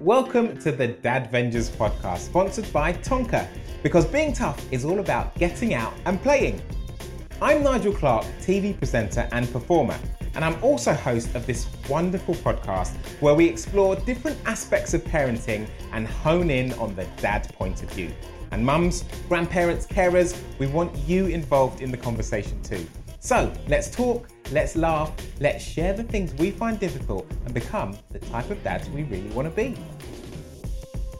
Welcome to the Dadvengers podcast, sponsored by Tonka, because being tough is all about getting out and playing. I'm Nigel Clarke, TV presenter and performer, and I'm also host of this wonderful podcast where we explore different aspects of parenting and hone in on the dad point of view. And mums, grandparents, carers, we want you involved in the conversation too. So let's talk, let's laugh, let's share the things we find difficult and become the type of dads we really want to be.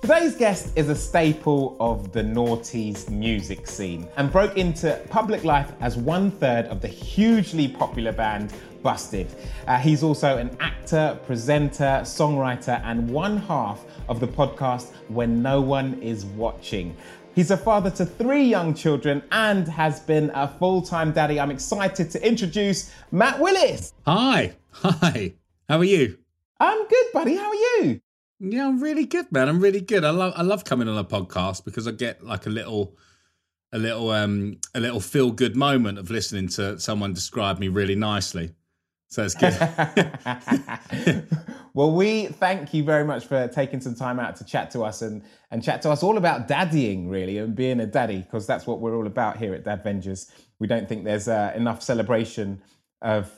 Today's guest is a staple of the noughties music scene and broke into public life as one third of the hugely popular band Busted. Uh, he's also an actor, presenter, songwriter, and one half of the podcast When No One Is Watching. He's a father to three young children and has been a full time daddy. I'm excited to introduce Matt Willis. Hi. Hi. How are you? I'm good, buddy. How are you? Yeah, I'm really good, man. I'm really good. I love I love coming on a podcast because I get like a little a little um a little feel good moment of listening to someone describe me really nicely. So it's good. well, we thank you very much for taking some time out to chat to us and, and chat to us all about daddying, really, and being a daddy, because that's what we're all about here at Dadvengers. We don't think there's uh, enough celebration of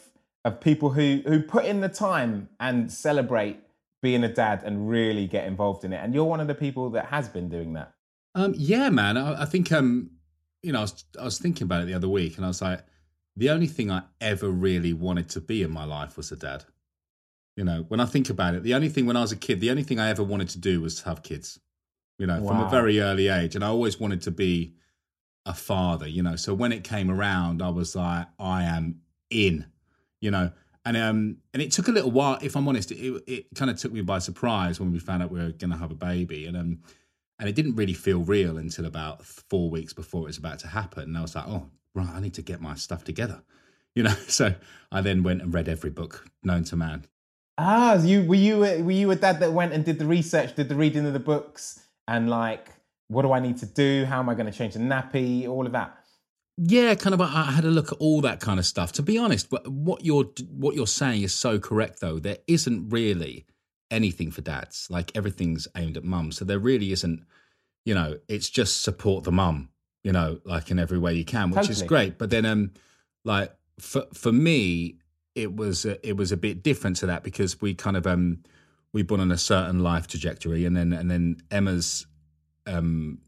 of people who who put in the time and celebrate being a dad and really get involved in it. And you're one of the people that has been doing that. Um, yeah, man. I, I think um, you know, I was I was thinking about it the other week, and I was like the only thing I ever really wanted to be in my life was a dad. You know, when I think about it, the only thing when I was a kid, the only thing I ever wanted to do was to have kids. You know, wow. from a very early age, and I always wanted to be a father. You know, so when it came around, I was like, I am in. You know, and um, and it took a little while. If I'm honest, it it kind of took me by surprise when we found out we were going to have a baby, and um, and it didn't really feel real until about four weeks before it was about to happen. And I was like, oh, right, I need to get my stuff together. You know, so I then went and read every book known to man. Ah, you were you were you a dad that went and did the research, did the reading of the books, and like, what do I need to do? How am I going to change the nappy? All of that. Yeah, kind of. I had a look at all that kind of stuff. To be honest, what you're what you're saying is so correct, though. There isn't really anything for dads. Like everything's aimed at mums, so there really isn't. You know, it's just support the mum you know, like in every way you can, which totally. is great. But then, um, like for for me, it was uh, it was a bit different to that because we kind of um we born on a certain life trajectory, and then and then Emma's um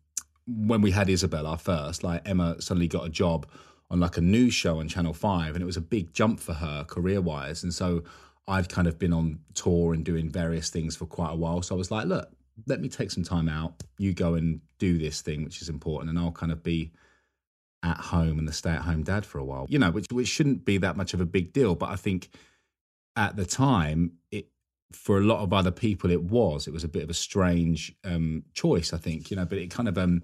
when we had Isabella first, like Emma suddenly got a job on like a news show on Channel Five, and it was a big jump for her career wise, and so. I'd kind of been on tour and doing various things for quite a while. So I was like, look, let me take some time out. You go and do this thing, which is important, and I'll kind of be at home and the stay at home dad for a while. You know, which which shouldn't be that much of a big deal, but I think at the time it for a lot of other people it was it was a bit of a strange um choice i think you know but it kind of um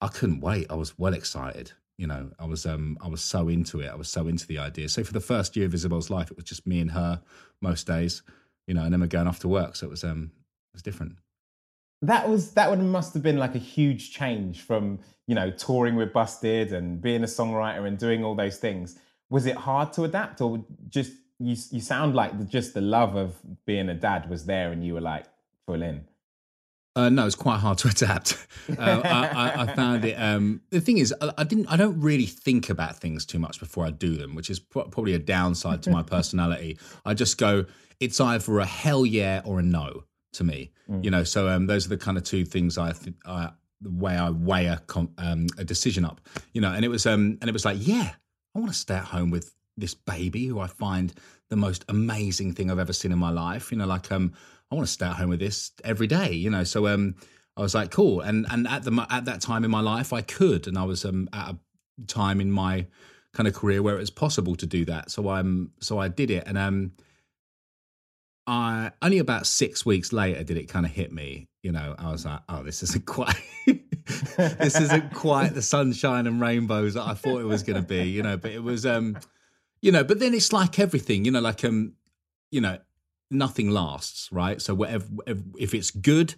i couldn't wait i was well excited you know i was um i was so into it i was so into the idea so for the first year of isabel's life it was just me and her most days you know and then we're going off to work so it was um it was different that was that would must have been like a huge change from you know touring with Busted and being a songwriter and doing all those things. Was it hard to adapt, or just you? You sound like the, just the love of being a dad was there, and you were like full in. Uh, no, it's quite hard to adapt. Uh, I, I, I, found it. Um, the thing is, I, I, didn't. I don't really think about things too much before I do them, which is pro- probably a downside to my personality. I just go. It's either a hell yeah or a no to me. You know, so um, those are the kind of two things I, th- I the way I weigh a, com- um, a decision up. You know, and it was um, and it was like, yeah, I want to stay at home with this baby who I find the most amazing thing I've ever seen in my life. You know, like um, I want to stay at home with this every day. You know, so um, I was like, cool. And and at the at that time in my life, I could, and I was um at a time in my kind of career where it was possible to do that. So I'm so I did it, and um, I only about six weeks later did it kind of hit me. You know, I was like, oh, this isn't quite. this isn't quite the sunshine and rainbows that I thought it was going to be, you know. But it was, um, you know. But then it's like everything, you know. Like, um, you know, nothing lasts, right? So whatever, if, if it's good,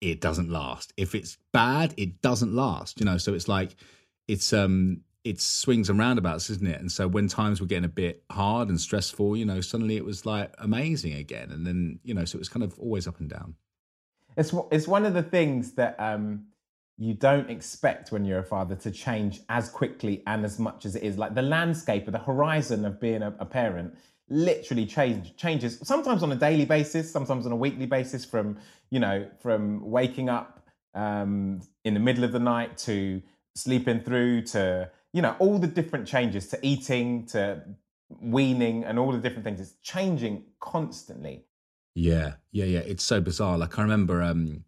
it doesn't last. If it's bad, it doesn't last, you know. So it's like, it's um, it's swings and roundabouts, isn't it? And so when times were getting a bit hard and stressful, you know, suddenly it was like amazing again, and then you know, so it was kind of always up and down. It's it's one of the things that um, you don't expect when you're a father to change as quickly and as much as it is. Like the landscape or the horizon of being a, a parent literally change changes sometimes on a daily basis, sometimes on a weekly basis. From you know, from waking up um, in the middle of the night to sleeping through to you know all the different changes to eating to weaning and all the different things. It's changing constantly. Yeah, yeah, yeah. It's so bizarre. Like I remember, um,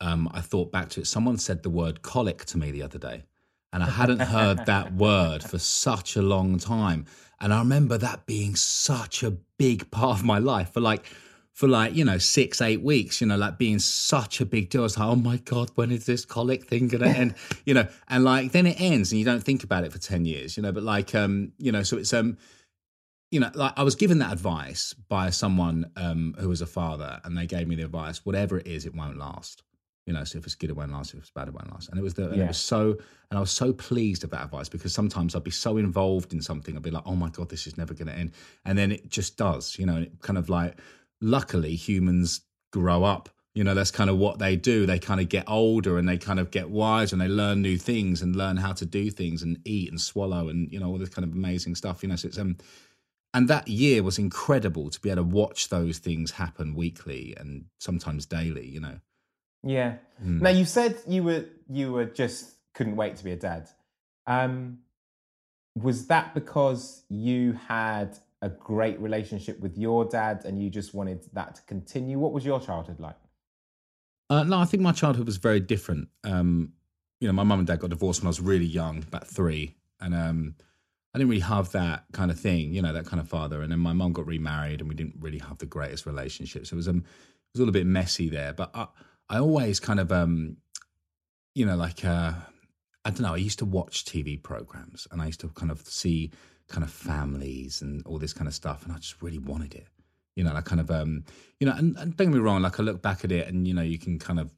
um, I thought back to it. Someone said the word colic to me the other day, and I hadn't heard that word for such a long time. And I remember that being such a big part of my life for like, for like you know six, eight weeks. You know, like being such a big deal. I was like, oh my god, when is this colic thing gonna end? you know, and like then it ends, and you don't think about it for ten years. You know, but like, um, you know, so it's um you know, like I was given that advice by someone um, who was a father, and they gave me the advice: whatever it is, it won't last. You know, so if it's good, it won't last. If it's bad, it won't last. And it was the, and Yeah. it was so, and I was so pleased with that advice because sometimes I'd be so involved in something, I'd be like, oh my god, this is never going to end, and then it just does. You know, and it kind of like, luckily, humans grow up. You know, that's kind of what they do. They kind of get older and they kind of get wise and they learn new things and learn how to do things and eat and swallow and you know all this kind of amazing stuff. You know, so it's um and that year was incredible to be able to watch those things happen weekly and sometimes daily you know Yeah. Mm. Now you said you were you were just couldn't wait to be a dad. Um, was that because you had a great relationship with your dad and you just wanted that to continue? What was your childhood like? uh, no i think my childhood was very different um you know my mum and dad got divorced when i was really young about three and um i didn't really have that kind of thing you know that kind of father and then my mum got remarried and we didn't really have the greatest relationship so it was um it was all a little bit messy there but i i always kind of um you know like uh I don't know. I used to watch TV programs and I used to kind of see kind of families and all this kind of stuff, and I just really wanted it. You know, like kind of, um, you know, and, and don't get me wrong. Like I look back at it, and you know, you can kind of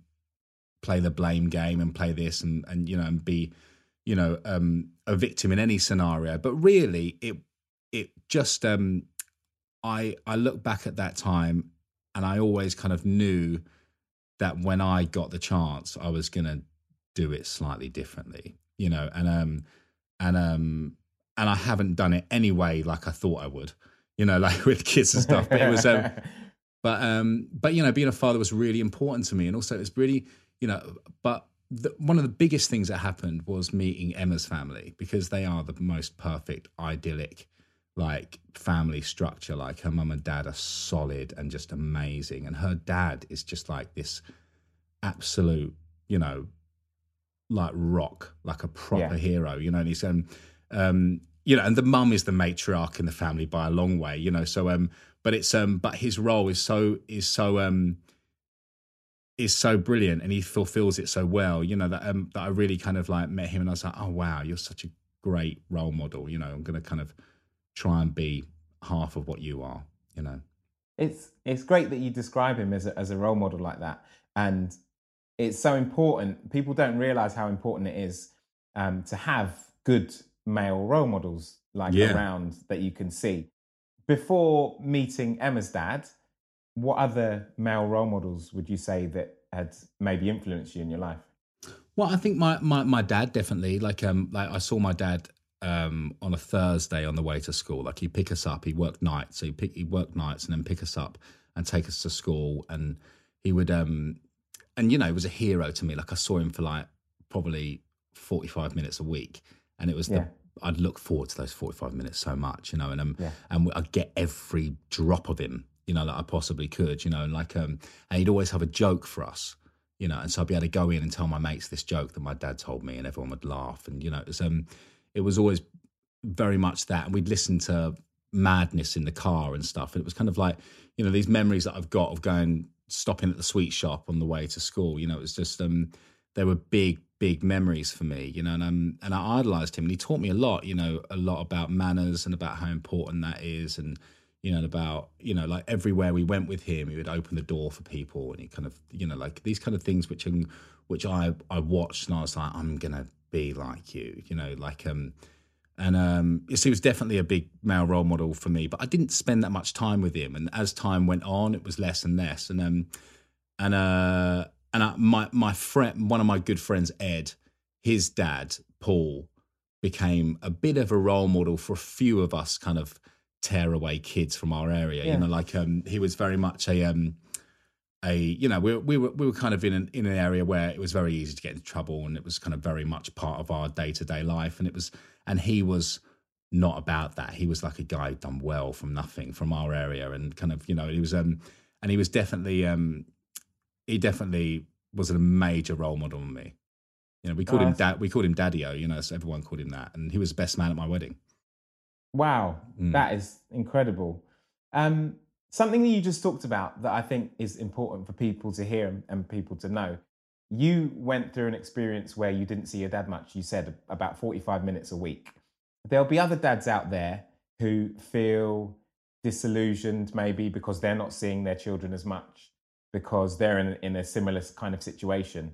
play the blame game and play this, and and you know, and be, you know, um, a victim in any scenario. But really, it it just, um, I I look back at that time, and I always kind of knew that when I got the chance, I was gonna do it slightly differently, you know, and um and um and I haven't done it anyway like I thought I would, you know, like with kids and stuff. But it was um but um but you know, being a father was really important to me and also it's really, you know, but the, one of the biggest things that happened was meeting Emma's family because they are the most perfect, idyllic, like family structure. Like her mum and dad are solid and just amazing, and her dad is just like this absolute, you know, like rock, like a proper Yeah. hero, you know. And he's um, um, you know, and the mum is the matriarch in the family by a long way, you know. So um, but it's um, but his role is so is so um, is so brilliant, and he fulfills it so well, you know. That um, that I really kind of like met him, and I was like, oh wow, you're such a great role model, you know. I'm gonna kind of try and be half of what you are, you know. It's it's great that you describe him as a, as a role model like that, and it's so important. People don't realize how important it is um, to have good male role models like Yeah. around that you can see. Before meeting Emma's dad, what other male role models would you say that had maybe influenced you in your life? Well, I think my, my, my dad definitely like um like I saw my dad um on a Thursday on the way to school. Like he'd pick us up. He worked nights, so he pick he worked nights and then pick us up and take us to school. And he would um and you know he was a hero to me like i saw him for like probably 45 minutes a week and it was the i'd look forward to those 45 minutes so much you know and um Yeah. and i'd get every drop of him you know that i possibly could you know and like um and he'd always have a joke for us you know and so i'd be able to go in and tell my mates this joke that my dad told me and everyone would laugh. And you know it was um it was always very much that. And we'd listen to madness in the car and stuff. And it was kind of like you know these memories that i've got of going stopping at the sweet shop on the way to school you know it was just um they were big big memories for me you know and um and i idolized him and he taught me a lot you know a lot about manners and about how important that is and you know about you know like everywhere we went with him he would open the door for people and he kind of you know like these kind of things which which i i watched and i was like i'm gonna be like you you know like um and um, yes, he was definitely a big male role model for me. But I didn't spend that much time with him, and as time went on, it was less and less. And um, and uh, and I, my my friend, one of my good friends, Ed, his dad, Paul, became a bit of a role model for a few of us, kind of tearaway kids from our area. Yeah. You know, like um, he was very much a um, a you know we, we were we were kind of in an in an area where it was very easy to get into trouble and it was kind of very much part of our day to day life and it was and he was not about that he was like a guy who'd done well from nothing from our area and kind of you know he was um and he was definitely um he definitely was a major role model for me you know we called Oh, him dad we called him daddy-o you know so everyone called him that and he was the best man at my wedding Wow, Mm. that is incredible. Um, something that you just talked about that I think is important for people to hear and, and people to know. You went through an experience where you didn't see your dad much. You said about 45 minutes a week. There'll be other dads out there who feel disillusioned maybe because they're not seeing their children as much because they're in, in a similar kind of situation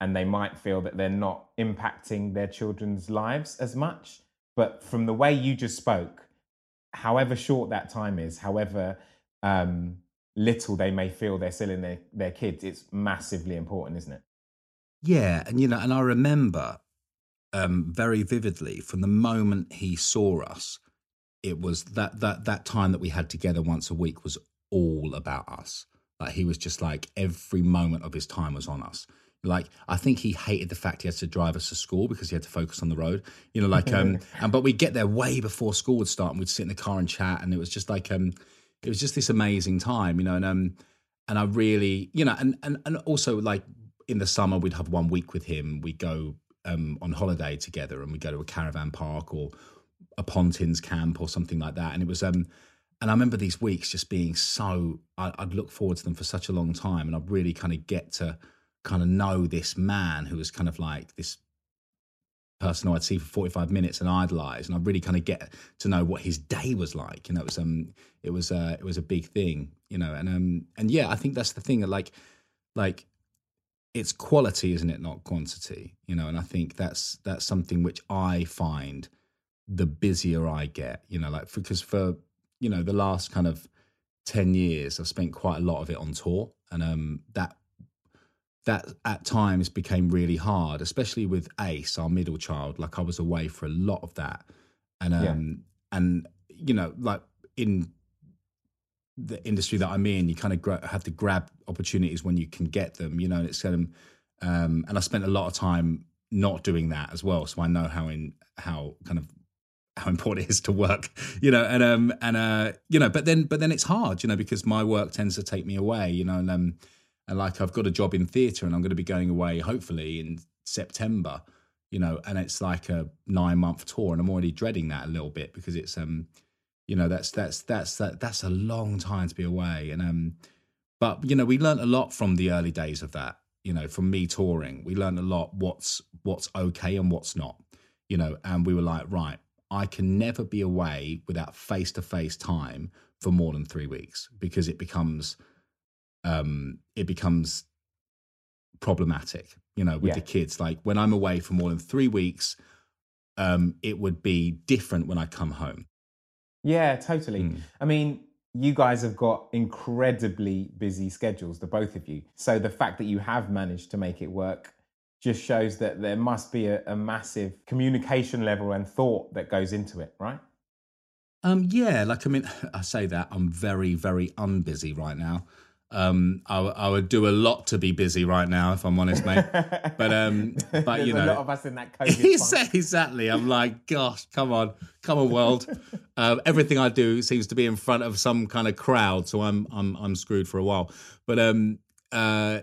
and they might feel that they're not impacting their children's lives as much. But from the way you just spoke, however short that time is, however um, little they may feel they're still in their, their kids, it's massively important, isn't it? Yeah, and you know, and I remember um, very vividly from the moment he saw us, it was that that that time that we had together once a week was all about us. Like he was just like every moment of his time was on us. Like I think he hated the fact he had to drive us to school because he had to focus on the road. You know, like um, and but we'd get there way before school would start, and we'd sit in the car and chat, and it was just like um, it was just this amazing time, you know, and um, and I really, you know, and and and also like in the summer we'd have one week with him. We'd go um on holiday together, and we'd go to a caravan park or a Pontins camp or something like that, and it was um. And I remember these weeks just being so, I, I'd look forward to them for such a long time. And I'd really kind of get to kind of know this man who was kind of like this person I'd see for 45 minutes and idolize. And I'd really kind of get to know what his day was like. You know, it was, um, it was, uh, it was a big thing, you know, and, um, and yeah, I think that's the thing like, like it's quality, isn't it? Not quantity, you know? And I think that's, that's something which I find the busier I get, you know, like, because for, you know, the last kind of 10 years, I've spent quite a lot of it on tour. And, um, that that at times became really hard, especially with Ace, our middle child. Like I was away for a lot of that, and um, Yeah. and you know, like in the industry that I'm in, you kind of gra- have to grab opportunities when you can get them. You know, and it's kind of, um, and I spent a lot of time not doing that as well, so I know how in how kind of how important it is to work, you know, and um and uh you know, but then but then it's hard, you know, because my work tends to take me away, you know, and um and like I've got a job in theatre and I'm going to be going away hopefully in September, you know, and it's like a nine month tour and I'm already dreading that a little bit because it's um you know that's that's that's that that's a long time to be away and um but you know we learned a lot from the early days of that you know from me touring. We learned a lot what's what's okay and what's not you know and we were like right I can never be away without face to face time for more than 3 weeks because it becomes um, it becomes problematic, you know, with Yeah. the kids. Like when I'm away for more than three weeks, um, it would be different when I come home. Yeah, totally. Mm. I mean, you guys have got incredibly busy schedules, the both of you. So the fact that you have managed to make it work just shows that there must be a, a massive communication level and thought that goes into it, right? Um, yeah, like I mean, I say that I'm very, very unbusy right now. Um, I, I, would do a lot to be busy right now, if I'm honest, mate. But um, but you know, a lot of us in that COVID exactly. I'm like, gosh, come on, come on, world. Uh, everything I do seems to be in front of some kind of crowd, so I'm I'm I'm screwed for a while. But um, uh,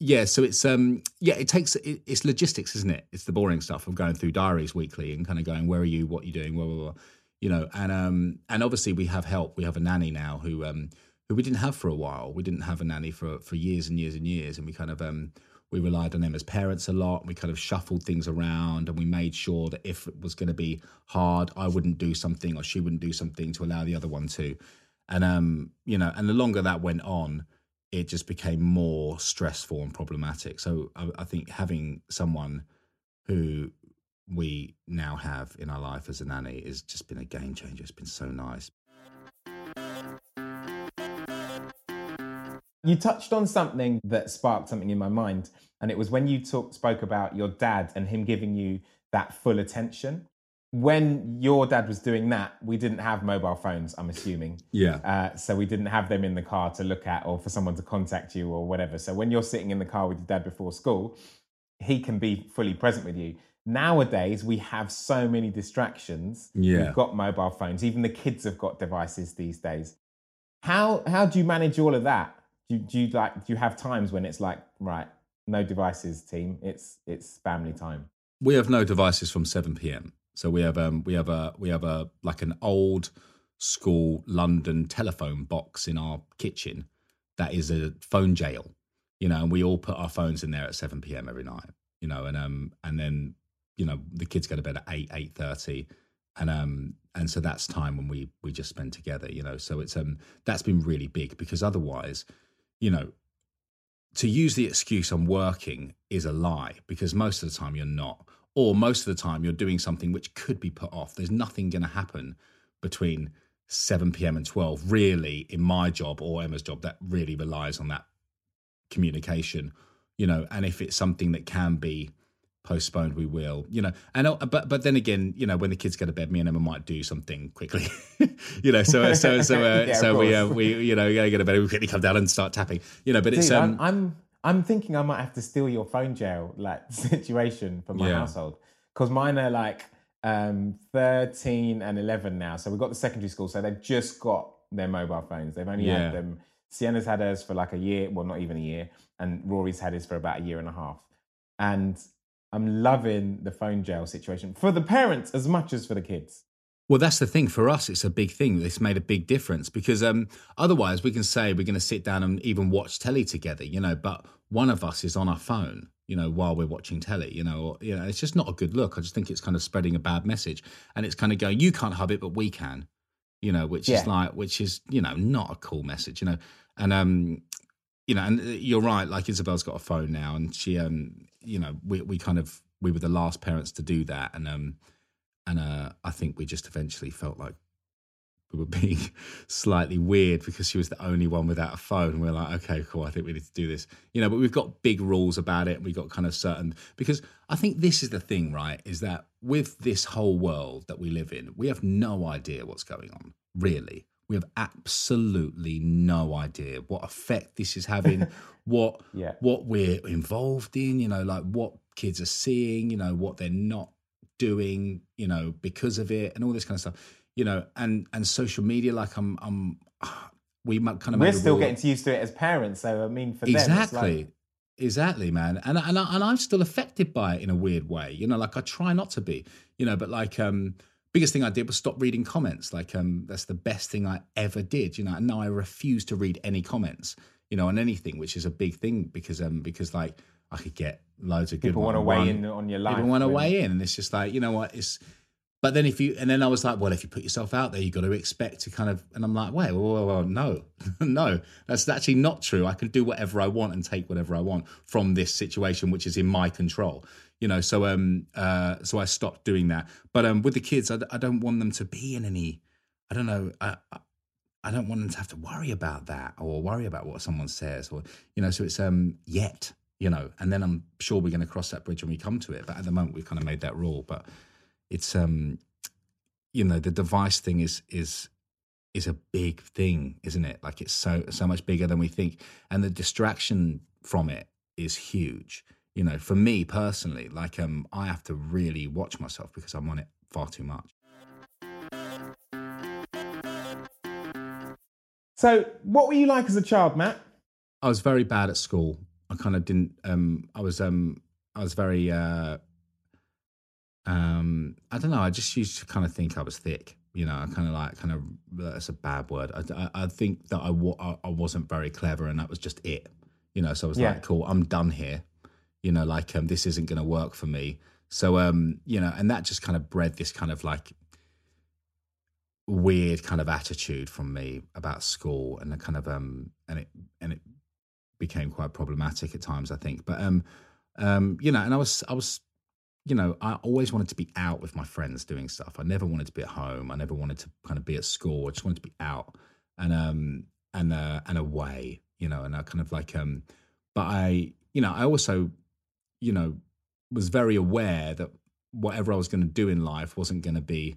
yeah, so it's um, yeah, it takes it, it's logistics, isn't it? It's the boring stuff of going through diaries weekly and kind of going, where are you, what are you doing, blah blah blah. You know, and um, and obviously we have help. We have a nanny now who um who we didn't have for a while. We didn't have a nanny for for years and years and years, and we kind of um, we relied on them as parents a lot. We kind of shuffled things around, and we made sure that if it was going to be hard, I wouldn't do something or she wouldn't do something to allow the other one to. And um, you know, and the longer that went on, it just became more stressful and problematic. So I, I think having someone who we now have in our life as a nanny has just been a game changer. It's been so nice. You touched on something that sparked something in my mind, and it was when you talk, spoke about your dad and him giving you that full attention. When your dad was doing that, we didn't have mobile phones, I'm assuming. Yeah. Uh, so we didn't have them in the car to look at or for someone to contact you or whatever. So when you're sitting in the car with your dad before school, he can be fully present with you. Nowadays, we have so many distractions. Yeah. We've got mobile phones. Even the kids have got devices these days. How how do you manage all of that? do, do you like do you have times when it's like right no devices team it's it's family time we have no devices from 7 p.m so we have um we have a we have a like an old school london telephone box in our kitchen that is a phone jail you know and we all put our phones in there at 7 p.m every night you know and um and then you know the kids go to bed at 8 8.30 and um and so that's time when we we just spend together you know so it's um that's been really big because otherwise you know, to use the excuse I'm working is a lie because most of the time you're not. Or most of the time you're doing something which could be put off. There's nothing going to happen between 7 p.m. and 12, really, in my job or Emma's job, that really relies on that communication, you know. And if it's something that can be postponed we will you know and uh, but but then again you know when the kids go to bed me and emma might do something quickly you know so so so uh, yeah, so we uh, we you know gotta go to bed we quickly come down and start tapping you know but Dude, it's um, I'm, I'm, I'm thinking i might have to steal your phone jail like situation for my yeah. household because mine are like um 13 and 11 now so we've got the secondary school so they've just got their mobile phones they've only yeah. had them sienna's had hers for like a year well not even a year and rory's had his for about a year and a half and I'm loving the phone jail situation for the parents as much as for the kids. Well, that's the thing. For us, it's a big thing. This made a big difference because um, otherwise, we can say we're going to sit down and even watch telly together, you know, but one of us is on our phone, you know, while we're watching telly, you know, or, you know, it's just not a good look. I just think it's kind of spreading a bad message, and it's kind of going, you can't have it, but we can, you know, which yeah. is like, which is, you know, not a cool message, you know, and um, you know, and uh, you're right. Like Isabel's got a phone now, and she, um, you know, we we kind of we were the last parents to do that, and um, and uh, I think we just eventually felt like we were being slightly weird because she was the only one without a phone. We we're like, okay, cool. I think we need to do this, you know. But we've got big rules about it. We got kind of certain because I think this is the thing, right? Is that with this whole world that we live in, we have no idea what's going on, really. We have absolutely no idea what effect this is having, what yeah. what we're involved in, you know, like what kids are seeing, you know, what they're not doing, you know, because of it and all this kind of stuff. You know, and and social media, like I'm I'm we might kind of we're still getting used to it as parents. So I mean, for exactly. them, like... Exactly, man, and and I, and I'm still affected by it in a weird way, you know. Like I try not to be, you know, but like um, biggest thing I did was stop reading comments. Like um, that's the best thing I ever did. You know, and now I refuse to read any comments. You know, on anything, which is a big thing because um because like I could get loads of good people want to weigh in on your life. People want to weigh in, and it's just like you know what it's. But then if you and then I was like, well, if you put yourself out there, you got to expect to kind of. And I'm like, wait, well, well, well no, no, that's actually not true. I can do whatever I want and take whatever I want from this situation, which is in my control you know so um uh so i stopped doing that but um with the kids i, I don't want them to be in any i don't know I, I don't want them to have to worry about that or worry about what someone says or you know so it's um yet you know and then i'm sure we're going to cross that bridge when we come to it but at the moment we've kind of made that rule but it's um you know the device thing is is is a big thing, isn't it? Like it's so so much bigger than we think, and the distraction from it is huge. You know, for me personally, like um, I have to really watch myself because I'm on it far too much. So, what were you like as a child, Matt? I was very bad at school. I kind of didn't. Um, I was. Um, I was very. Uh, um, I don't know. I just used to kind of think I was thick. You know, I kind of like kind of. That's a bad word. I, I, I think that I, I, I wasn't very clever, and that was just it. You know, so I was Yeah. like, cool, I'm done here. You know, like um, this isn't going to work for me. So um, you know, and that just kind of bred this kind of like weird kind of attitude from me about school and the kind of um and it and it became quite problematic at times i think. But um um you know and i was i was you know i always wanted to be out with my friends doing stuff. I never wanted to be at home. I never wanted to kind of be at school. I just wanted to be out and um and uh and away you know and i kind of like um but i you know i also you know was very aware that whatever i was going to do in life wasn't going to be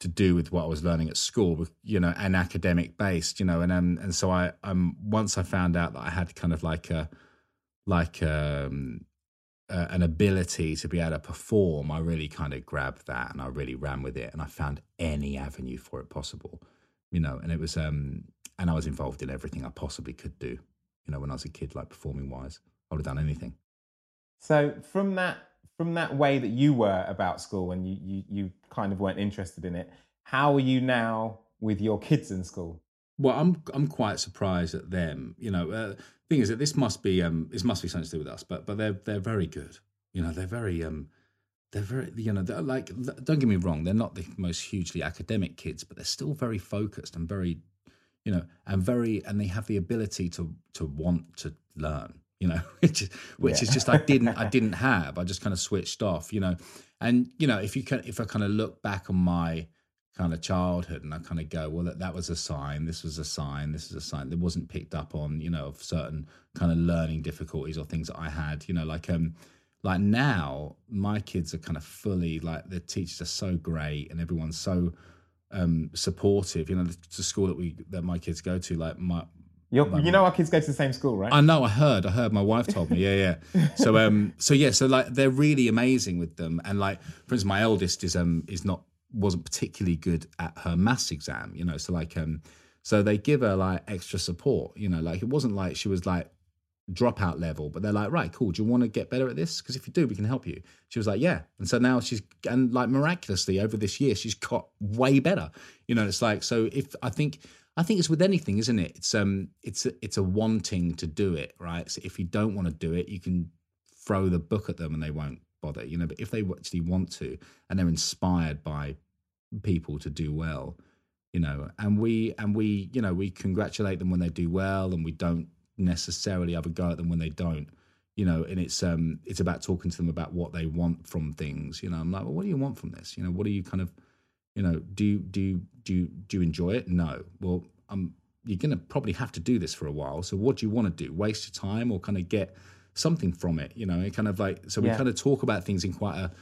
to do with what I was learning at school, you know, and academic based, you know, and um, and so I um once I found out that I had kind of like a like um uh, an ability to be able to perform, I really kind of grabbed that and I really ran with it, and I found any avenue for it possible, you know, and it was um and I was involved in everything I possibly could do, you know, when I was a kid, like performing wise, I would have done anything. So, from that from that way that you were about school and you, you you kind of weren't interested in it, how are you now with your kids in school? Well, I'm I'm quite surprised at them. You know, uh, thing is that this must be um this must be something to do with us, but but they're they're very good. You know, they're very um they're very you know they're like don't get me wrong, they're not the most hugely academic kids, but they're still very focused and very you know and very and they have the ability to to want to learn. You know, which is which is just I didn't I didn't have. I just kind of switched off. You know, and you know if you can if I kind of look back on my kind of childhood and I kind of go, well, that, that was a sign, this was a sign, this is a sign. That wasn't picked up on, you know, of certain kind of learning difficulties or things that I had, you know, like, um, like now my kids are kind of fully like the teachers are so great and everyone's so um supportive. You know the, the school that we that my kids go to like my You're, you know, our kids go to the same school, right? I know. I heard. I heard. My wife told me. Yeah, yeah. So, um, so yeah. So, like, they're really amazing with them. And like, for instance, my eldest is um is not wasn't particularly good at her maths exam. You know, so like um, so they give her like extra support. You know, like it wasn't like she was like dropout level, but they're like, right, cool. Do you want to get better at this? Because if you do, we can help you. She was like, yeah. And so now she's and like miraculously over this year, she's got way better. You know, it's like so. If I think I think it's with anything, isn't it? It's um, it's a, it's a wanting to do it, right? So if you don't want to do it, you can throw the book at them and they won't bother, you know. But if they actually want to and they're inspired by people to do well, you know, and we and we, you know, we congratulate them when they do well, and we don't necessarily have a go at them when they don't. You know, and it's um, it's about talking to them about what they want from things. You know, I'm like, well, what do you want from this? You know, what are you kind of you know, do you do you do you, do you enjoy it? No. Well, um, you're going to probably have to do this for a while. So, what do you want to do? Waste your time or kind of get something from it? You know, it kind of like so we Yeah. kind of talk about things in quite a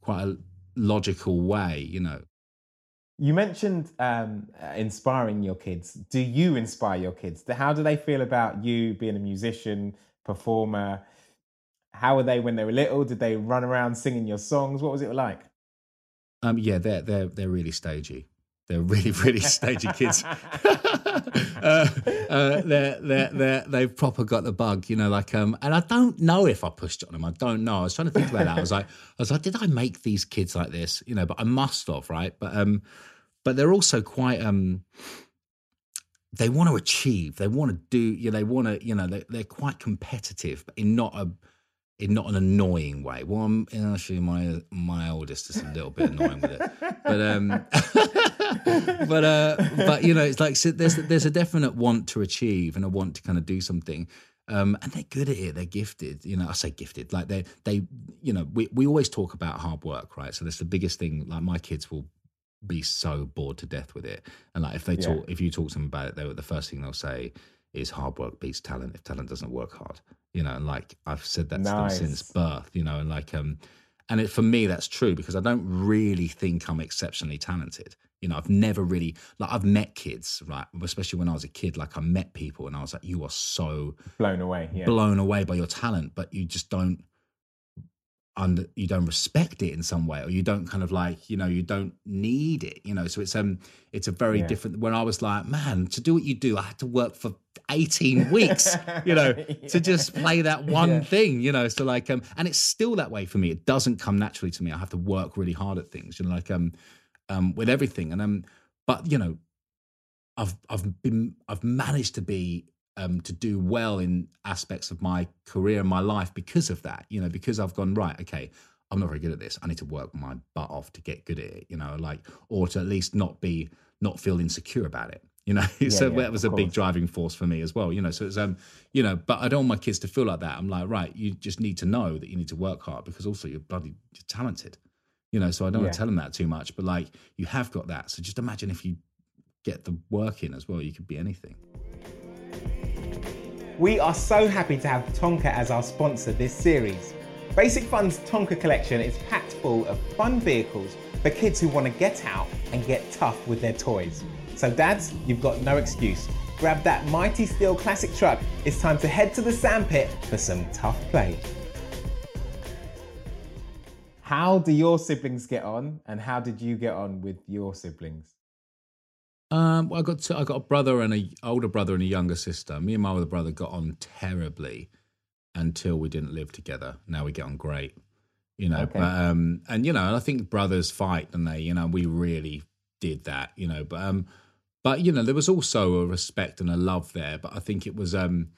quite a logical way. You know, You mentioned um, uh, inspiring your kids. Do you inspire your kids? How do they feel about you being a musician, performer? How were they when they were little? Did they run around singing your songs? What was it like? Um, yeah, they're they're they're really stagey. They're really really stagey kids. uh, uh, they're, they're, they're, they've proper got the bug, you know. Like, um, and I don't know if I pushed it on them. I don't know. I was trying to think about that. I was like, I was like, did I make these kids like this? You know, but I must have, right? But um, but they're also quite um, they want to achieve. They want to do. You know, they want to. You know, they, they're quite competitive, but in not a in not an annoying way. Well, I'm, actually my my oldest is a little bit annoying with it, but um, but uh, but you know, it's like so there's there's a definite want to achieve and a want to kind of do something. Um, and they're good at it. They're gifted. You know, I say gifted. Like they, they, you know, we, we always talk about hard work, right? So that's the biggest thing. Like my kids will be so bored to death with it. And like if they Yeah. talk, if you talk to them about it, they the first thing they'll say is hard work beats talent if talent doesn't work hard. You know, and like I've said that to them since birth. You know, and like um, and it, for me that's true because I don't really think I'm exceptionally talented. You know, I've never really like I've met kids, right? Especially when I was a kid, like I met people and I was like, you are so blown away, yeah. blown away by your talent, but you just don't under you don't respect it in some way or you don't kind of like you know you don't need it you know so it's um it's a very yeah. different when i was like man to do what you do i had to work for 18 weeks you know yeah. to just play that one yeah. thing you know so like um and it's still that way for me it doesn't come naturally to me i have to work really hard at things you know like um um with everything and um but you know i've i've been i've managed to be um, to do well in aspects of my career and my life because of that. You know, because I've gone right. Okay, I'm not very good at this. I need to work my butt off to get good at it. You know, like or to at least not be not feel insecure about it. You know, yeah, so yeah, that was a course. big driving force for me as well. You know, so it's um, you know, but I don't want my kids to feel like that. I'm like, right, you just need to know that you need to work hard because also you're bloody you're talented. You know, so I don't yeah. want to tell them that too much, but like you have got that. So just imagine if you get the work in as well, you could be anything. We are so happy to have Tonka as our sponsor this series. Basic Fun's Tonka collection is packed full of fun vehicles for kids who want to get out and get tough with their toys. So, dads, you've got no excuse. Grab that mighty steel classic truck. It's time to head to the sandpit for some tough play. How do your siblings get on, and how did you get on with your siblings? Um, well, I got I got a brother and a older brother and a younger sister. Me and my older brother got on terribly until we didn't live together. Now we get on great, you know. Okay. But, um, and you know, I think brothers fight, and they, you know, we really did that, you know. But um, but you know, there was also a respect and a love there. But I think it was um,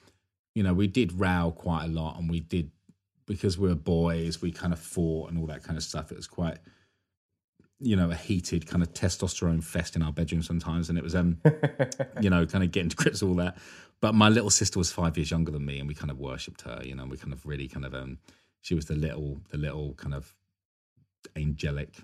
you know, we did row quite a lot, and we did because we were boys, we kind of fought and all that kind of stuff. It was quite you know, a heated kind of testosterone fest in our bedroom sometimes, and it was, um, you know, kind of getting to grips with all that. But my little sister was five years younger than me, and we kind of worshipped her. You know, we kind of really kind of, um, she was the little, the little kind of angelic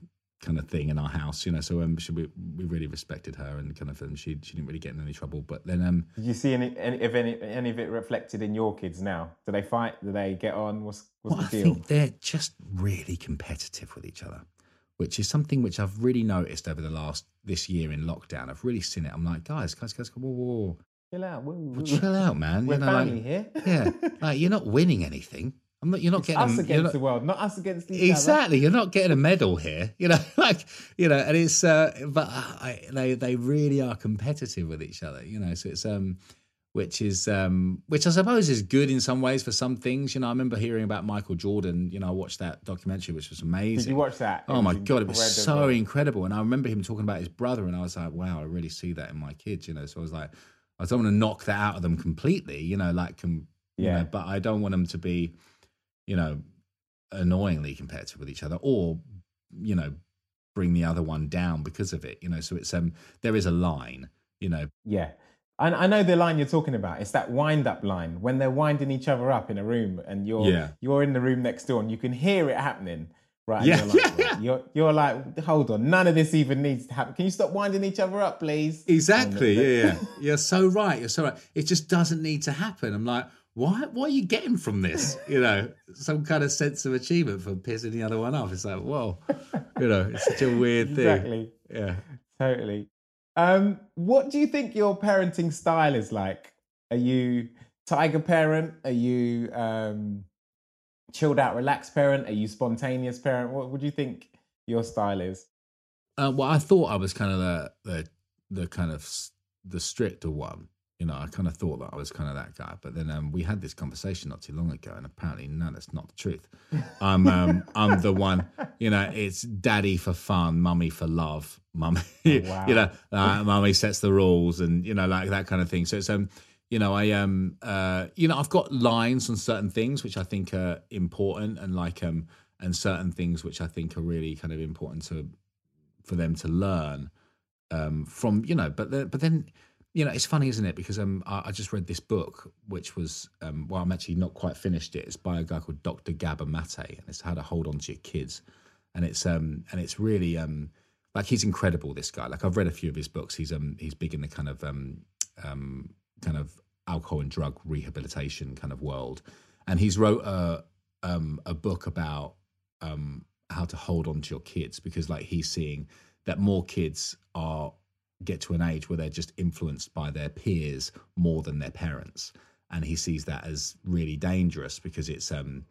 kind of thing in our house, you know. So um, she, we we really respected her, and kind of, um, she she didn't really get in any trouble. But then, um, did you see any, any if any any of it reflected in your kids now? Do they fight? Do they get on? What's what's well, the deal? I think they're just really competitive with each other which is something which I've really noticed over the last this year in lockdown. I've really seen it. I'm like, guys, guys, guys, whoa, whoa, chill out, whoa, whoa. chill out, man. We're you know, family like, here. yeah, like you're not winning anything. I'm not. You're not it's getting us a, against not, the world, not us against each exactly. Other. You're not getting a medal here. You know, like you know, and it's uh, but I, they they really are competitive with each other. You know, so it's um which is um, which I suppose is good in some ways for some things. You know, I remember hearing about Michael Jordan. You know, I watched that documentary, which was amazing. Did you watch that? Oh my god, it was so incredible. And I remember him talking about his brother, and I was like, wow, I really see that in my kids. You know, so I was like, I don't want to knock that out of them completely. You know, like, com- yeah, know, but I don't want them to be, you know, annoyingly competitive with each other, or you know, bring the other one down because of it. You know, so it's um, there is a line. You know, yeah I, I know the line you're talking about. It's that wind up line when they're winding each other up in a room, and you're yeah. you're in the room next door, and you can hear it happening. Right? Yeah, you're like, yeah. You're, you're like, hold on, none of this even needs to happen. Can you stop winding each other up, please? Exactly. yeah, yeah. You're so right. You're so right. It just doesn't need to happen. I'm like, why? What are you getting from this? You know, some kind of sense of achievement for pissing the other one off. It's like, whoa, you know, it's such a weird thing. Exactly. Yeah. Totally. Um, what do you think your parenting style is like? Are you tiger parent? Are you um, chilled out, relaxed parent? Are you spontaneous parent? What would you think your style is? Uh, well, I thought I was kind of the the, the kind of the stricter one. You know, I kind of thought that I was kind of that guy, but then um, we had this conversation not too long ago, and apparently, no, that's not the truth. I'm um, I'm the one. You know, it's daddy for fun, mummy for love, mummy. Oh, wow. you know, uh, mummy sets the rules, and you know, like that kind of thing. So it's um, you know, I um, uh, you know, I've got lines on certain things which I think are important, and like um, and certain things which I think are really kind of important to for them to learn um from you know, but the, but then you know, it's funny, isn't it? Because um, I, I just read this book, which was, um, well, I'm actually not quite finished it. It's by a guy called Dr. Gabor Mate, and it's how to hold on to your kids, and it's um, and it's really um, like he's incredible. This guy, like I've read a few of his books. He's um, he's big in the kind of um, um, kind of alcohol and drug rehabilitation kind of world, and he's wrote a um, a book about um how to hold on to your kids because like he's seeing that more kids are get to an age where they're just influenced by their peers more than their parents and he sees that as really dangerous because it's um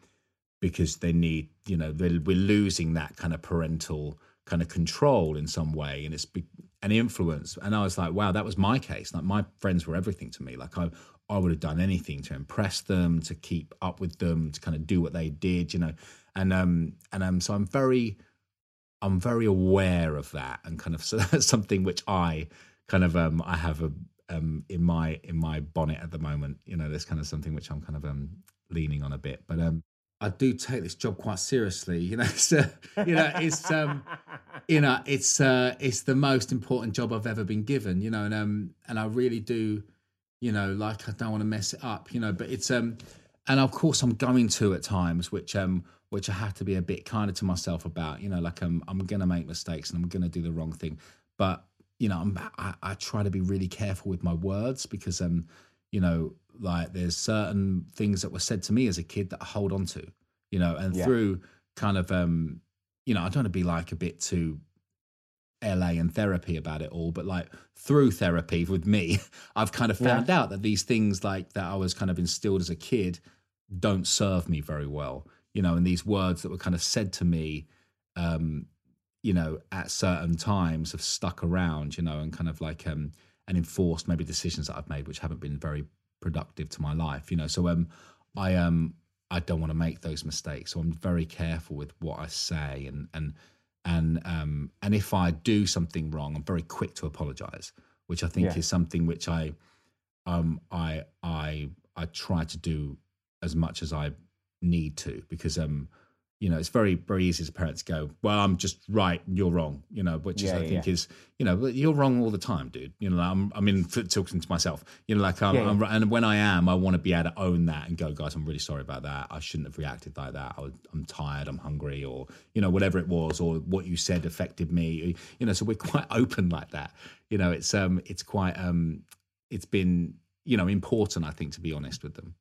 because they need you know we're losing that kind of parental kind of control in some way and it's be, an influence. And i was like wow that was my case. Like my friends were everything to me. Like i i would have done anything to impress them to keep up with them to kind of do what they did you know? And um and um so i'm very I'm very aware of that, and kind of so that's something which I kind of um I have a um in my in my bonnet at the moment. You know, there's kind of something which I'm kind of um leaning on a bit, but um I do take this job quite seriously. You know, it's uh, you know it's um you know it's uh it's the most important job I've ever been given. You know, and um and I really do you know like I don't want to mess it up. You know, but it's um and of course I'm going to at times, which um which I have to be a bit kinder to myself about. You know, like I'm I'm gonna make mistakes and I'm gonna do the wrong thing, but you know, I'm I, I try to be really careful with my words because um, you know, like there's certain things that were said to me as a kid that I hold on to, you know, and yeah. through kind of um, you know, I don't want to be like a bit too LA and therapy about it all, but like through therapy with me, I've kind of found yeah. out that these things like that I was kind of instilled as a kid don't serve me very well you know, and these words that were kind of said to me, um, you know, at certain times have stuck around, you know, and kind of like um, and enforced maybe decisions that I've made which haven't been very productive to my life, you know. So um, I um, I don't want to make those mistakes, so I'm very careful with what I say, and and and um, and if I do something wrong, I'm very quick to apologize, which I think yeah. is something which I um I I I try to do as much as I need to because um you know it's very very easy as parents go well i'm just right you're wrong you know which yeah, is i think yeah. is you know you're wrong all the time dude. You know i'm I'm in mean talking to myself. You know like I'm, I'm, and when i am i want to be able to own that and go guys i'm really sorry about that. I shouldn't have reacted like that. I, i'm tired i'm hungry or you know whatever it was or what you said affected me. You know so we're quite open like that. You know it's um it's quite um it's been you know important i think to be honest with them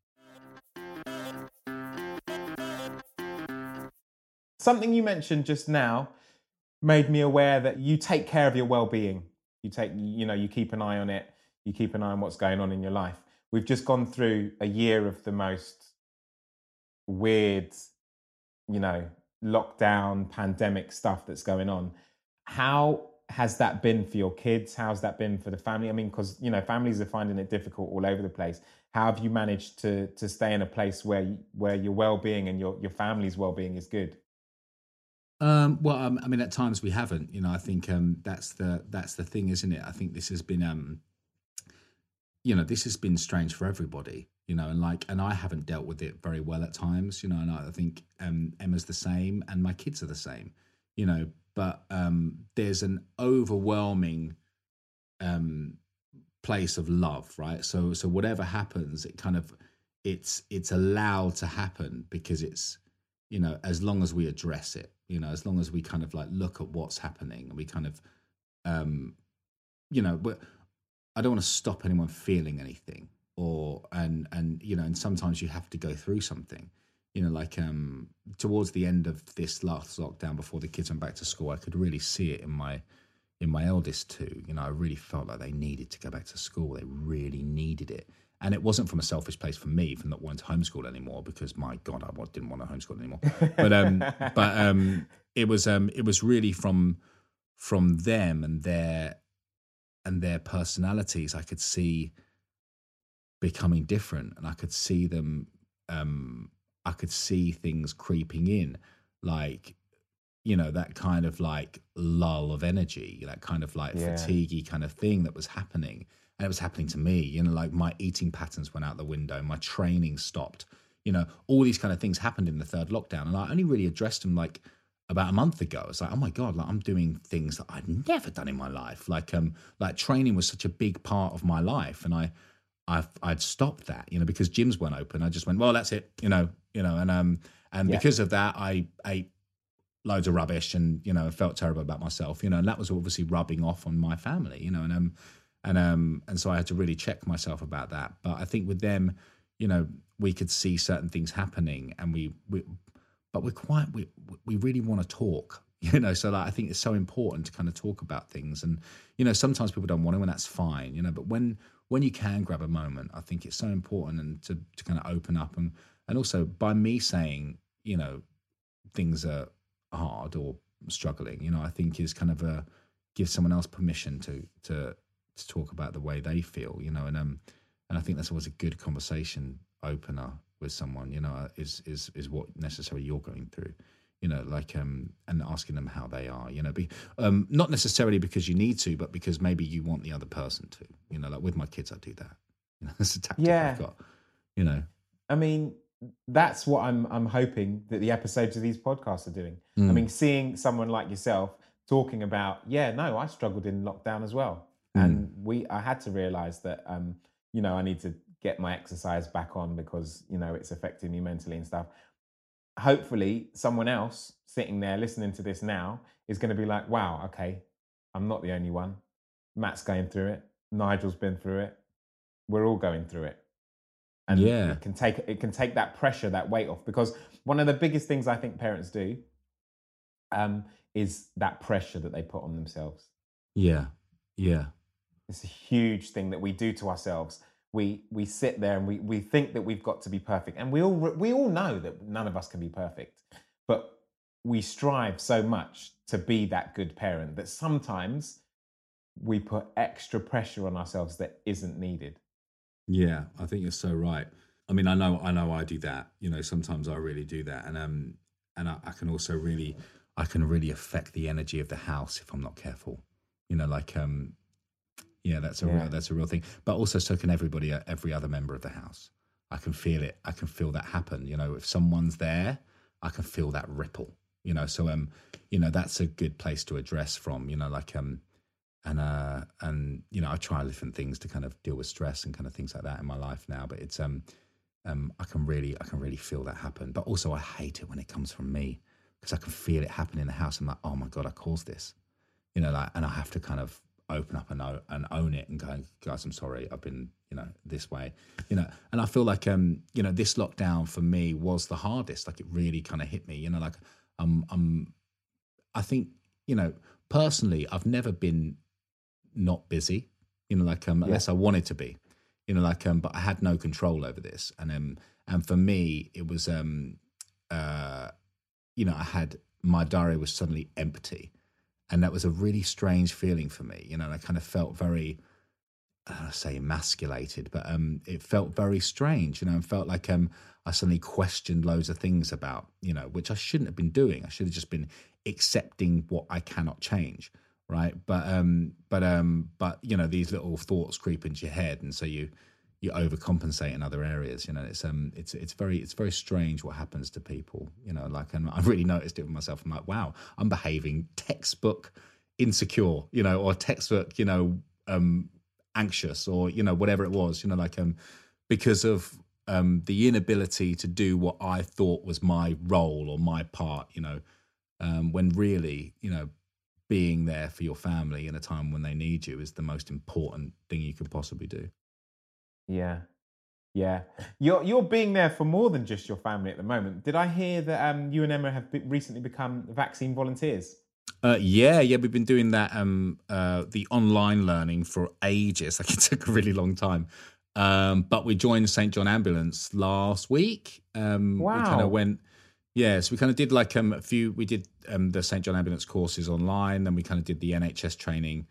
Something you mentioned just now made me aware that you take care of your well-being. You take, you know, you keep an eye on it. You keep an eye on what's going on in your life. We've just gone through a year of the most weird, you know, lockdown, pandemic stuff that's going on. How has that been for your kids? How's that been for the family? I mean, because you know, families are finding it difficult all over the place. How have you managed to to stay in a place where where your well being and your your family's well being is good? Um, well, um, I mean, at times we haven't. You know, I think um, that's the that's the thing, isn't it? I think this has been, um, you know, this has been strange for everybody. You know, and like, and I haven't dealt with it very well at times. You know, and I think um, Emma's the same, and my kids are the same. You know, but um, there's an overwhelming place of love, right? So, so whatever happens, it kind of it's it's allowed to happen because it's you know as long as we address it you know as long as we kind of like look at what's happening and we kind of um you know but i don't want to stop anyone feeling anything or and and you know and sometimes you have to go through something. You know like um towards the end of this last lockdown before the kids went back to school i could really see it in my in my eldest two. You know i really felt like they needed to go back to school. They really needed it and it wasn't from a selfish place for me from not wanting to homeschool anymore because my god I didn't want to homeschool anymore. But um but um it was um it was really from from them and their and their personalities I could see becoming different. And I could see them um I could see things creeping in like you know that kind of like lull of energy that kind of like yeah. fatiguey kind of thing that was happening and it was happening to me you know like my eating patterns went out the window my training stopped you know all these kind of things happened in the third lockdown and i only really addressed them like about a month ago it's like oh my god like i'm doing things that i'd never done in my life like um like training was such a big part of my life and i I've, I'd stopped that, you know, because gyms weren't open. I just went, well, that's it, you know, you know, and um, and yeah. because of that, I ate loads of rubbish and you know I felt terrible about myself, you know, and that was obviously rubbing off on my family, you know, and um, and um and so I had to really check myself about that. But I think with them, you know, we could see certain things happening, and we we but we're quite we we really want to talk. You know, so like, I think it's so important to kind of talk about things, and you know, sometimes people don't want to, and that's fine. You know, but when when you can grab a moment, I think it's so important and to to kind of open up and and also by me saying, you know, things are hard or struggling, you know, I think is kind of a give someone else permission to to to talk about the way they feel, you know, and um and I think that's always a good conversation opener with someone, you know, is is is what necessarily you're going through you know, like um, and asking them how they are, you know, be um, not necessarily because you need to, but because maybe you want the other person to, you know, like with my kids, I do that. You know, that's a tactic yeah. I've got, you know. I mean, that's what I'm I'm hoping that the episodes of these podcasts are doing. Mm. I mean, seeing someone like yourself talking about, yeah, no, I struggled in lockdown as well, mm. and we I had to realize that, um, you know, I need to get my exercise back on because you know it's affecting me mentally and stuff hopefully someone else sitting there listening to this now is going to be like, wow, okay, I'm not the only one. Matt's going through it. Nigel's been through it. We're all going through it. And yeah. it can take it can take that pressure, that weight off. Because one of the biggest things I think parents do um, is that pressure that they put on themselves. Yeah. Yeah. It's a huge thing that we do to ourselves. We we sit there and we we think that we've got to be perfect. And we all we all know that none of us can be perfect but we strive so much to be that good parent that sometimes we put extra pressure on ourselves that isn't needed. Yeah i think you're so right. I mean i know i know i do that. You know sometimes i really do that. And um and I, I can also really i can really affect the energy of the house if i'm not careful. You know like um yeah, that's a yeah. real that's a real thing. But also, so can everybody, every other member of the house. I can feel it. I can feel that happen. You know, if someone's there, I can feel that ripple. You know, so um, you know, that's a good place to address from. You know, like um, and uh, and you know, I try different things to kind of deal with stress and kind of things like that in my life now. But it's um, um, I can really, I can really feel that happen. But also, I hate it when it comes from me because I can feel it happen in the house. I'm like, oh my god, I caused this. You know, like, and I have to kind of open up and, and own it and go, guys, I'm sorry, I've been, you know, this way, you know. And I feel like, um, you know, this lockdown for me was the hardest. Like it really kind of hit me, you know. Like I'm, I'm, I think, you know, personally, I've never been not busy, you know, like um, yeah. unless I wanted to be, you know, like um, but I had no control over this, and um, and for me, it was um, uh, you know, I had my diary was suddenly empty and that was a really strange feeling for me. You know, And I kind of felt very, I say emasculated, but um, it felt very strange. You know, and felt like um, I suddenly questioned loads of things about, you know, which I shouldn't have been doing. I should have just been accepting what I cannot change, right? But um, but um, but you know, these little thoughts creep into your head, and so you you overcompensate in other areas. You know, it's um, it's it's very it's very strange what happens to people. You know, like and I've really noticed it with myself. I'm like, wow, I'm behaving textbook insecure. You know, or textbook, you know, um, anxious, or you know, whatever it was. You know, like um, because of um, the inability to do what I thought was my role or my part. You know, um, when really, you know, being there for your family in a time when they need you is the most important thing you could possibly do. Yeah. Yeah, you're you're being there for more than just your family at the moment. Did I hear that um, you and Emma have be- recently become vaccine volunteers? Uh, yeah, yeah, we've been doing that um, uh, the online learning for ages. Like it took a really long time, um, but we joined St John Ambulance last week. Um, wow, we kind of went. Yeah, so we kind of did like um, a few. We did um, the St John Ambulance courses online, then we kind of did the NHS training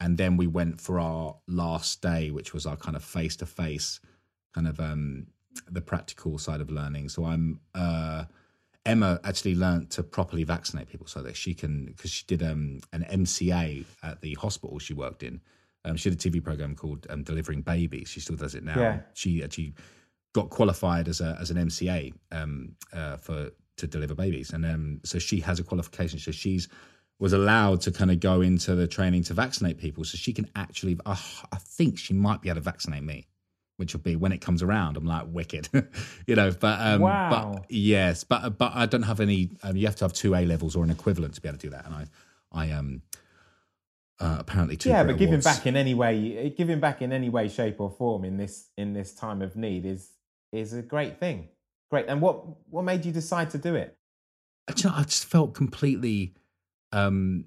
and then we went for our last day, which was our kind of face to face, kind of um, the practical side of learning. So I'm uh, Emma actually learned to properly vaccinate people so that she can because she did um, an MCA at the hospital she worked in. Um, she did a TV program called um, Delivering Babies. She still does it now. Yeah. She actually got qualified as a as an MCA um, uh, for to deliver babies, and um, so she has a qualification. So she's was allowed to kind of go into the training to vaccinate people. So she can actually, uh, I think she might be able to vaccinate me, which will be when it comes around. I'm like wicked, you know. But um, wow. but yes, but but I don't have any. Um, you have to have two A levels or an equivalent to be able to do that, and I I um. Uh, apparently, two yeah, but giving awards. back in any way, giving back in any way, shape, or form in this in this time of need is is a great thing. Great. And what what made you decide to do it? I just, I just felt completely um,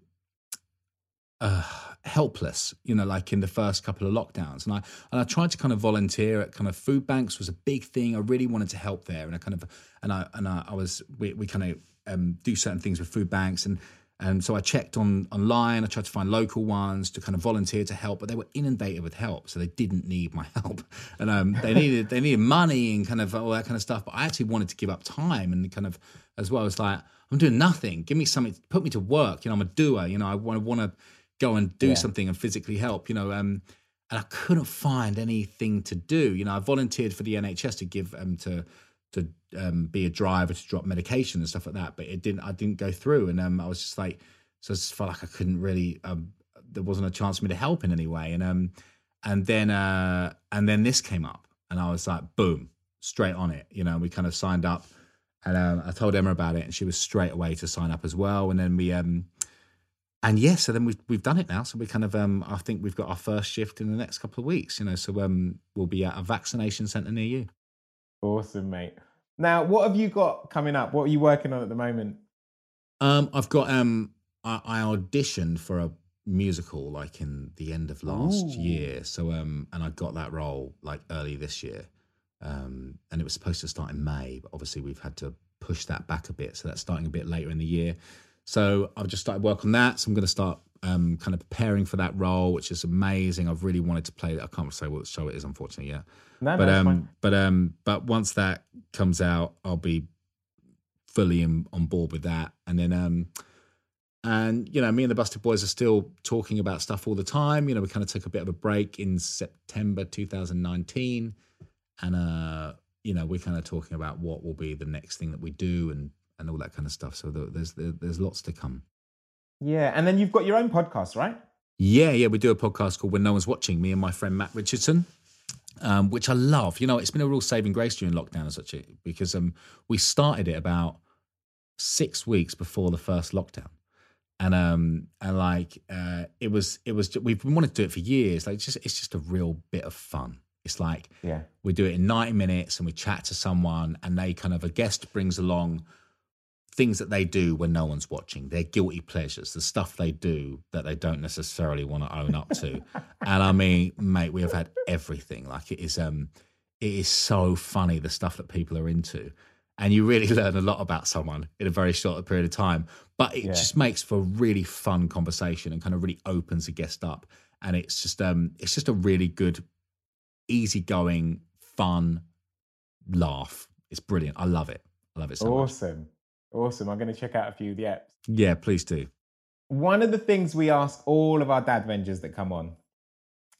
uh, helpless, you know, like in the first couple of lockdowns. And I and I tried to kind of volunteer at kind of food banks was a big thing. I really wanted to help there, and I kind of and I and I, I was we, we kind of um, do certain things with food banks and. And so I checked on online. I tried to find local ones to kind of volunteer to help, but they were inundated with help, so they didn't need my help. And um, they needed they needed money and kind of all that kind of stuff. But I actually wanted to give up time and kind of as well. It's like I'm doing nothing. Give me something. Put me to work. You know, I'm a doer. You know, I want to want to go and do yeah. something and physically help. You know, um, and I couldn't find anything to do. You know, I volunteered for the NHS to give um to to um, be a driver to drop medication and stuff like that, but it didn't. I didn't go through, and um, I was just like, so I just felt like I couldn't really. Um, there wasn't a chance for me to help in any way, and um, and then uh, and then this came up, and I was like, boom, straight on it. You know, we kind of signed up, and um, I told Emma about it, and she was straight away to sign up as well, and then we um and yes, yeah, so then we've we've done it now. So we kind of um, I think we've got our first shift in the next couple of weeks. You know, so um, we'll be at a vaccination centre near you. Awesome, mate. Now, what have you got coming up? What are you working on at the moment? Um, I've got um, I, I auditioned for a musical like in the end of last Ooh. year. So um, and I got that role like early this year. Um, and it was supposed to start in May, but obviously we've had to push that back a bit. So that's starting a bit later in the year. So I've just started work on that. So I'm going to start um, kind of preparing for that role, which is amazing. I've really wanted to play. I can't say what show it is, unfortunately, yet. No, but um, fine. but um, but once that comes out, I'll be fully in, on board with that. And then um, and you know, me and the Busted Boys are still talking about stuff all the time. You know, we kind of took a bit of a break in September 2019, and uh, you know, we're kind of talking about what will be the next thing that we do and and all that kind of stuff. So there's there's lots to come. Yeah, and then you've got your own podcast, right? Yeah, yeah, we do a podcast called When No One's Watching. Me and my friend Matt Richardson. Um, which I love. You know, it's been a real saving grace during lockdown and such because um, we started it about six weeks before the first lockdown, and um, and like uh, it was it was we've wanted to do it for years. Like, it's just it's just a real bit of fun. It's like yeah, we do it in ninety minutes and we chat to someone, and they kind of a guest brings along things that they do when no one's watching, their guilty pleasures, the stuff they do that they don't necessarily want to own up to. and I mean, mate, we have had everything. Like it is um it is so funny the stuff that people are into. And you really learn a lot about someone in a very short period of time. But it yeah. just makes for a really fun conversation and kind of really opens a guest up. And it's just um it's just a really good, easygoing, fun laugh. It's brilliant. I love it. I love it so awesome. Much. Awesome. I'm going to check out a few of the apps. Yeah, please do. One of the things we ask all of our Dadvengers that come on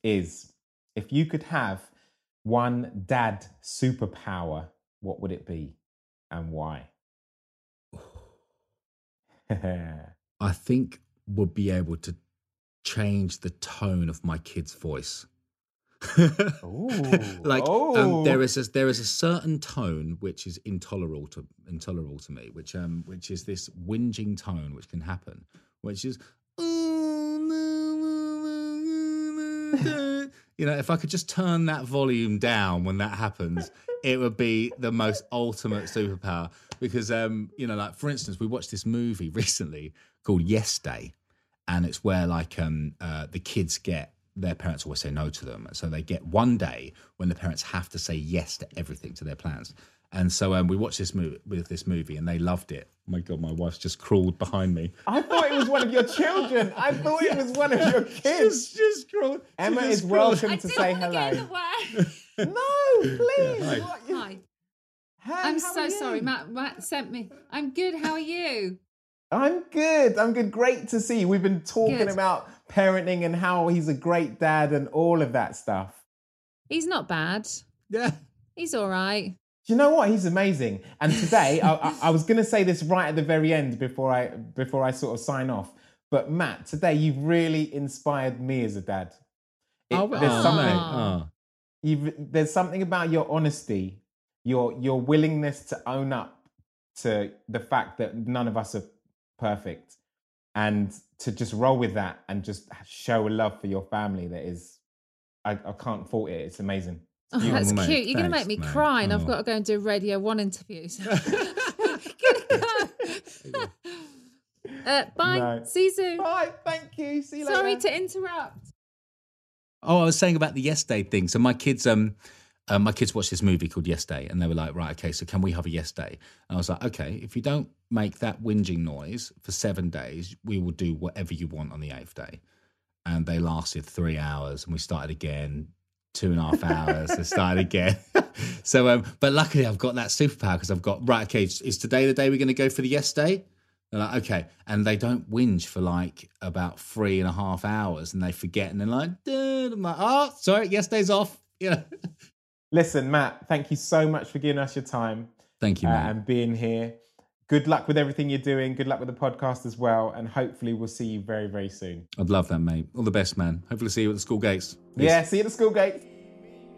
is if you could have one dad superpower, what would it be and why? I think we'll be able to change the tone of my kid's voice. Like oh. um, there is a, there is a certain tone which is intolerable to intolerable to me, which um which is this whinging tone which can happen, which is you know if I could just turn that volume down when that happens, it would be the most ultimate superpower. Because um you know like for instance we watched this movie recently called Yes Day, and it's where like um uh, the kids get their parents always say no to them. So they get one day when the parents have to say yes to everything to their plans. And so um, we watched this movie with this movie, and they loved it. Oh my god, my wife's just crawled behind me. I thought it was one of your children. I thought it was one of your kids. Just, just crawled. Emma just is welcome to say hello. no, please. Yeah, hi. hi. Hey, I'm so sorry. Matt, Matt sent me. I'm good. How are you? I'm good. I'm good. Great to see you. We've been talking good. about parenting and how he's a great dad and all of that stuff. He's not bad. Yeah. He's all right. Do you know what? He's amazing. And today, I, I, I, was going to say this right at the very end before I before I sort of sign off. But Matt, today you've really inspired me as a dad. It, oh, there's oh, something. Oh. You've, there's something about your honesty, your your willingness to own up to the fact that none of us are perfect and to just roll with that and just show a love for your family that is i, I can't fault it it's amazing oh, that's cute you're gonna make me mate. cry and oh. i've got to go and do radio one interviews Uh, bye. No. See you soon. Bye. Thank you. See you Sorry later. to interrupt. Oh, I was saying about the Yes Day thing. So my kids, um, um, my kids watched this movie called Yes Day, and they were like, "Right, okay, so can we have a yes day?" And I was like, "Okay, if you don't make that whinging noise for seven days, we will do whatever you want on the eighth day." And they lasted three hours, and we started again. Two and a half hours. they started again. so, um, but luckily, I've got that superpower because I've got right. Okay, is today the day we're going to go for the yes day? They're like, okay. And they don't whinge for like about three and a half hours and they forget and they're like, dude, I'm like, oh, sorry, yes day's off. Yeah. Listen, Matt, thank you so much for giving us your time. Thank you, uh, and being here. Good luck with everything you're doing. Good luck with the podcast as well. And hopefully, we'll see you very, very soon. I'd love that, mate. All the best, man. Hopefully, see you at the school gates. Peace. Yeah, see you at the school gates.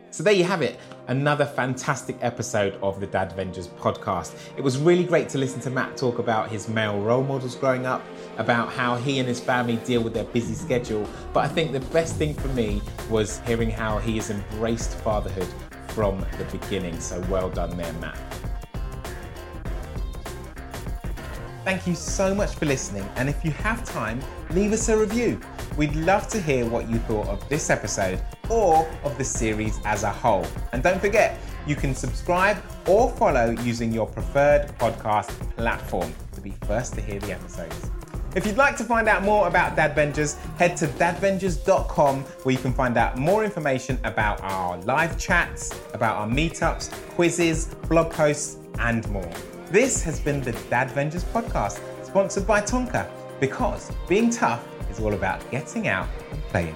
So there you have it, another fantastic episode of the Dadvengers podcast. It was really great to listen to Matt talk about his male role models growing up, about how he and his family deal with their busy schedule. But I think the best thing for me was hearing how he has embraced fatherhood from the beginning. So well done there, Matt. Thank you so much for listening. And if you have time, leave us a review. We'd love to hear what you thought of this episode or of the series as a whole. And don't forget, you can subscribe or follow using your preferred podcast platform to be first to hear the episodes. If you'd like to find out more about Dadvengers, head to dadvengers.com where you can find out more information about our live chats, about our meetups, quizzes, blog posts, and more. This has been the Dadvengers podcast, sponsored by Tonka, because being tough is all about getting out and playing.